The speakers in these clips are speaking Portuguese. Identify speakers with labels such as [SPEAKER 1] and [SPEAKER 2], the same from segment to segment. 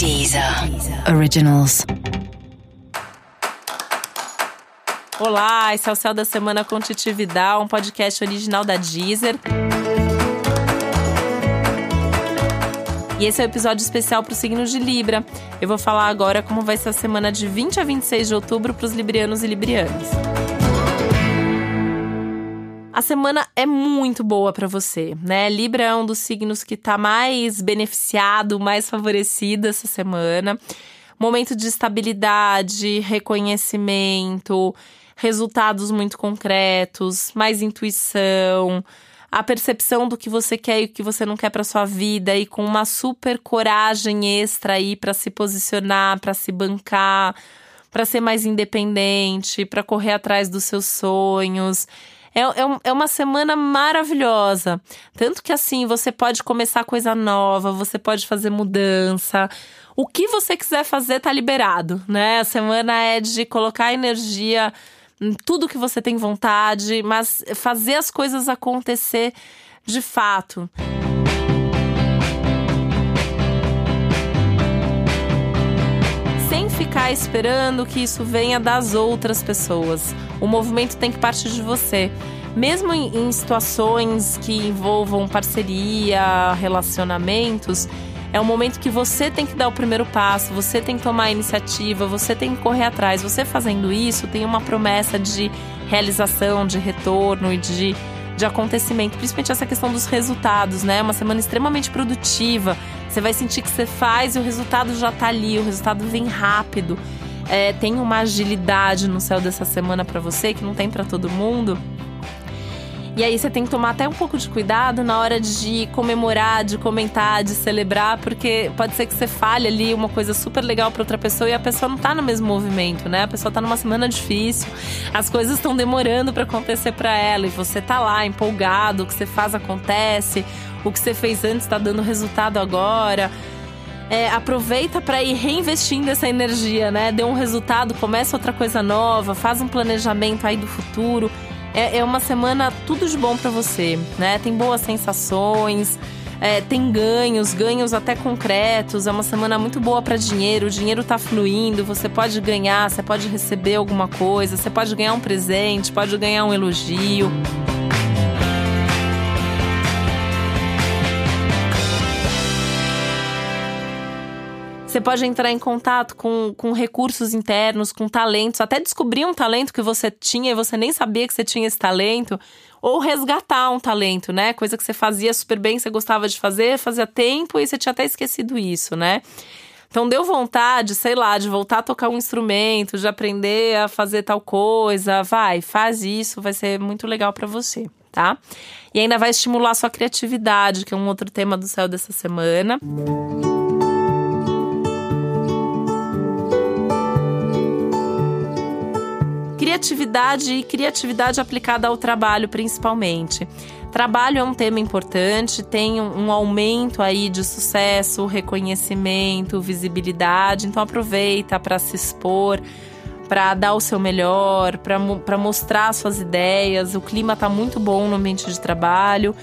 [SPEAKER 1] Deezer Originals. Olá, esse é o Céu da Semana com Titi Vidal, um podcast original da Deezer. E esse é o um episódio especial para o signo de Libra. Eu vou falar agora como vai ser a semana de 20 a 26 de outubro para os librianos e librianas. A semana é muito boa para você, né? Libra é um dos signos que tá mais beneficiado, mais favorecido essa semana. Momento de estabilidade, reconhecimento, resultados muito concretos, mais intuição, a percepção do que você quer e o que você não quer para sua vida e com uma super coragem extra aí para se posicionar, para se bancar, para ser mais independente, para correr atrás dos seus sonhos. É, é, é, uma semana maravilhosa. Tanto que assim, você pode começar coisa nova, você pode fazer mudança. O que você quiser fazer tá liberado, né? A semana é de colocar energia em tudo que você tem vontade, mas fazer as coisas acontecer de fato. Esperando que isso venha das outras pessoas. O movimento tem que partir de você. Mesmo em, situações que envolvam parceria, relacionamentos, é um momento que você tem que dar o primeiro passo, você tem que tomar a iniciativa, você tem que correr atrás. Você fazendo isso tem uma promessa de realização, de retorno e de, de acontecimento, principalmente essa questão dos resultados, né? Uma semana extremamente produtiva você vai sentir que você faz e o resultado já tá ali, o resultado vem rápido. É, tem uma agilidade no céu dessa semana para você que não tem para todo mundo. E aí você tem que tomar até um pouco de cuidado na hora de comemorar, de comentar, de celebrar, porque pode ser que você fale ali uma coisa super legal para outra pessoa e a pessoa não tá no mesmo movimento, né? A pessoa tá numa semana difícil, as coisas estão demorando para acontecer para ela e você tá lá empolgado, o que você faz acontece, o que você fez antes está dando resultado agora. É, aproveita para ir reinvestindo essa energia, né? Deu um resultado, começa outra coisa nova, faz um planejamento aí do futuro. É, é uma semana tudo de bom para você, né? Tem boas sensações, é, tem ganhos, ganhos até concretos. É uma semana muito boa para dinheiro, o dinheiro tá fluindo, você pode ganhar, você pode receber alguma coisa, você pode ganhar um presente, pode ganhar um elogio. Você pode entrar em contato com, com recursos internos, com talentos, até descobrir um talento que você tinha e você nem sabia que você tinha esse talento, ou resgatar um talento, né? Coisa que você fazia super bem, você gostava de fazer, fazia tempo e você tinha até esquecido isso, né? Então deu vontade, sei lá, de voltar a tocar um instrumento, de aprender a fazer tal coisa, vai, faz isso, vai ser muito legal para você, tá? E ainda vai estimular sua criatividade, que é um outro tema do céu dessa semana. Música criatividade e criatividade aplicada ao trabalho, principalmente. Trabalho é um tema importante, tem um aumento aí de sucesso, reconhecimento, visibilidade, então aproveita para se expor, para dar o seu melhor, para mostrar suas ideias. O clima está muito bom no ambiente de trabalho.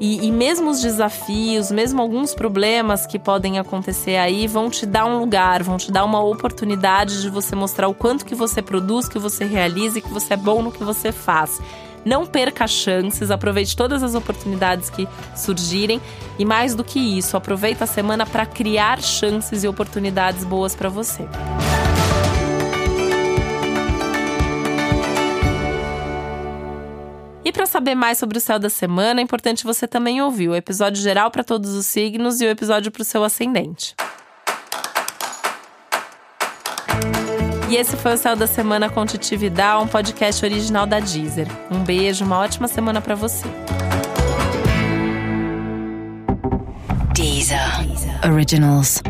[SPEAKER 1] E, e, mesmo os desafios, mesmo alguns problemas que podem acontecer aí, vão te dar um lugar, vão te dar uma oportunidade de você mostrar o quanto que você produz, que você realiza e que você é bom no que você faz. Não perca chances, aproveite todas as oportunidades que surgirem e mais do que isso, aproveite a semana para criar chances e oportunidades boas para você. E para saber mais sobre o céu da semana, é importante você também ouvir o episódio geral para todos os signos e o episódio para o seu ascendente. E esse foi o Céu da Semana com Titi Vidal, um podcast original da Deezer. Um beijo, uma ótima semana para você. Deezer. Deezer. Originals.